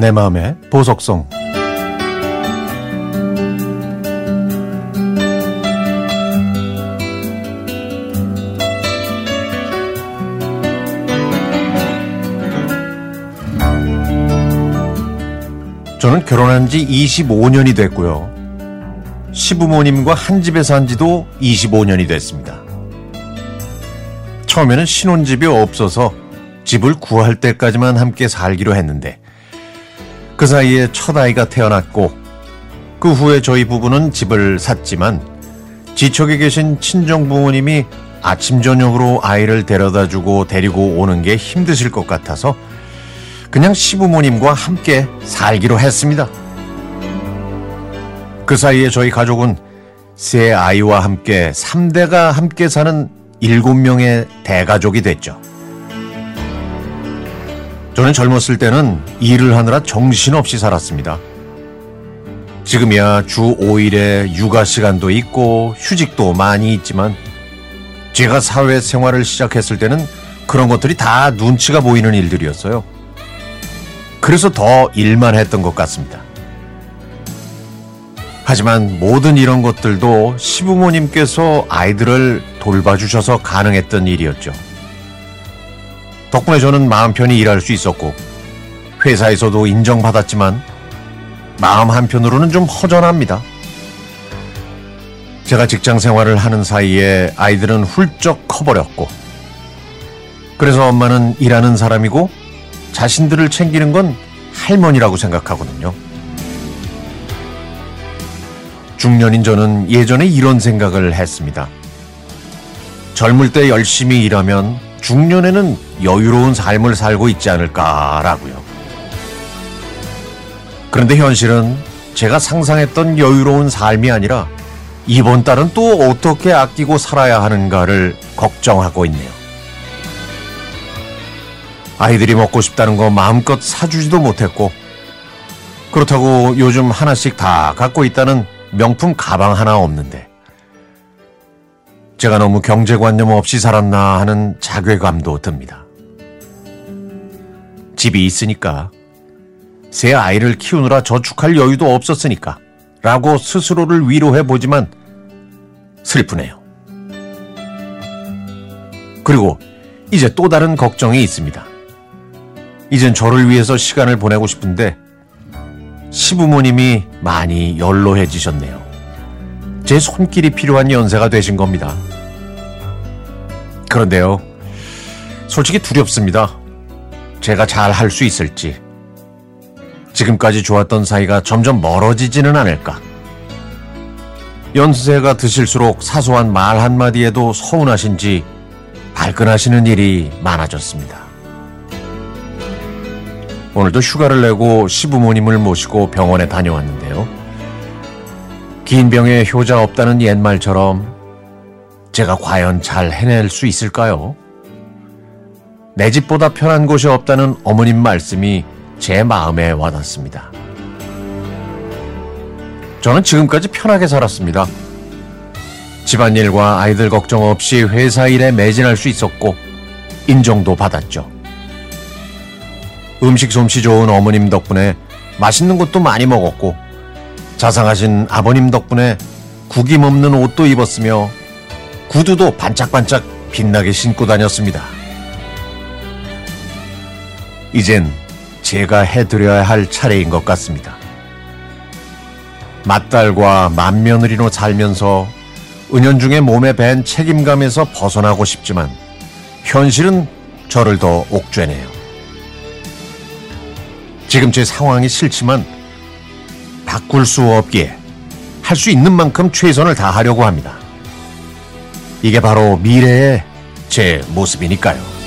내 마음의 보석성 저는 결혼한 지 25년이 됐고요. 시부모님과 한 집에 산 지도 25년이 됐습니다. 처음에는 신혼집이 없어서 집을 구할 때까지만 함께 살기로 했는데 그 사이에 첫 아이가 태어났고 그 후에 저희 부부는 집을 샀지만 지척에 계신 친정 부모님이 아침 저녁으로 아이를 데려다 주고 데리고 오는 게 힘드실 것 같아서 그냥 시부모님과 함께 살기로 했습니다. 그 사이에 저희 가족은 세 아이와 함께 3대가 함께 사는 7명의 대가족이 됐죠. 저는 젊었을 때는 일을 하느라 정신없이 살았습니다. 지금이야 주 5일에 육아 시간도 있고 휴직도 많이 있지만 제가 사회 생활을 시작했을 때는 그런 것들이 다 눈치가 보이는 일들이었어요. 그래서 더 일만 했던 것 같습니다. 하지만 모든 이런 것들도 시부모님께서 아이들을 돌봐주셔서 가능했던 일이었죠. 덕분에 저는 마음 편히 일할 수 있었고, 회사에서도 인정받았지만, 마음 한편으로는 좀 허전합니다. 제가 직장 생활을 하는 사이에 아이들은 훌쩍 커버렸고, 그래서 엄마는 일하는 사람이고, 자신들을 챙기는 건 할머니라고 생각하거든요. 중년인 저는 예전에 이런 생각을 했습니다. 젊을 때 열심히 일하면 중년에는 여유로운 삶을 살고 있지 않을까라고요. 그런데 현실은 제가 상상했던 여유로운 삶이 아니라 이번 달은 또 어떻게 아끼고 살아야 하는가를 걱정하고 있네요. 아이들이 먹고 싶다는 거 마음껏 사주지도 못했고, 그렇다고 요즘 하나씩 다 갖고 있다는 명품 가방 하나 없는데, 제가 너무 경제관념 없이 살았나 하는 자괴감도 듭니다. 집이 있으니까, 새 아이를 키우느라 저축할 여유도 없었으니까, 라고 스스로를 위로해 보지만 슬프네요. 그리고 이제 또 다른 걱정이 있습니다. 이젠 저를 위해서 시간을 보내고 싶은데 시부모님이 많이 연로해지셨네요. 제 손길이 필요한 연세가 되신 겁니다. 그런데요, 솔직히 두렵습니다. 제가 잘 할 수 있을지. 지금까지 좋았던 사이가 점점 멀어지지는 않을까. 연세가 드실수록 사소한 말 한마디에도 서운하신지 발끈하시는 일이 많아졌습니다. 오늘도 휴가를 내고 시부모님을 모시고 병원에 다녀왔는데요. 긴 병에 효자 없다는 옛말처럼 제가 과연 잘 해낼 수 있을까요? 내 집보다 편한 곳이 없다는 어머님 말씀이 제 마음에 와닿습니다. 저는 지금까지 편하게 살았습니다. 집안일과 아이들 걱정 없이 회사 일에 매진할 수 있었고, 인정도 받았죠. 음식 솜씨 좋은 어머님 덕분에 맛있는 것도 많이 먹었고 자상하신 아버님 덕분에 구김 없는 옷도 입었으며 구두도 반짝반짝 빛나게 신고 다녔습니다. 이젠 제가 해드려야 할 차례인 것 같습니다. 맏딸과 맏며느리로 살면서 은연중에 몸에 밴 책임감에서 벗어나고 싶지만 현실은 저를 더 옥죄네요. 지금 제 상황이 싫지만 바꿀 수 없기에 할 수 있는 만큼 최선을 다하려고 합니다. 이게 바로 미래의 제 모습이니까요.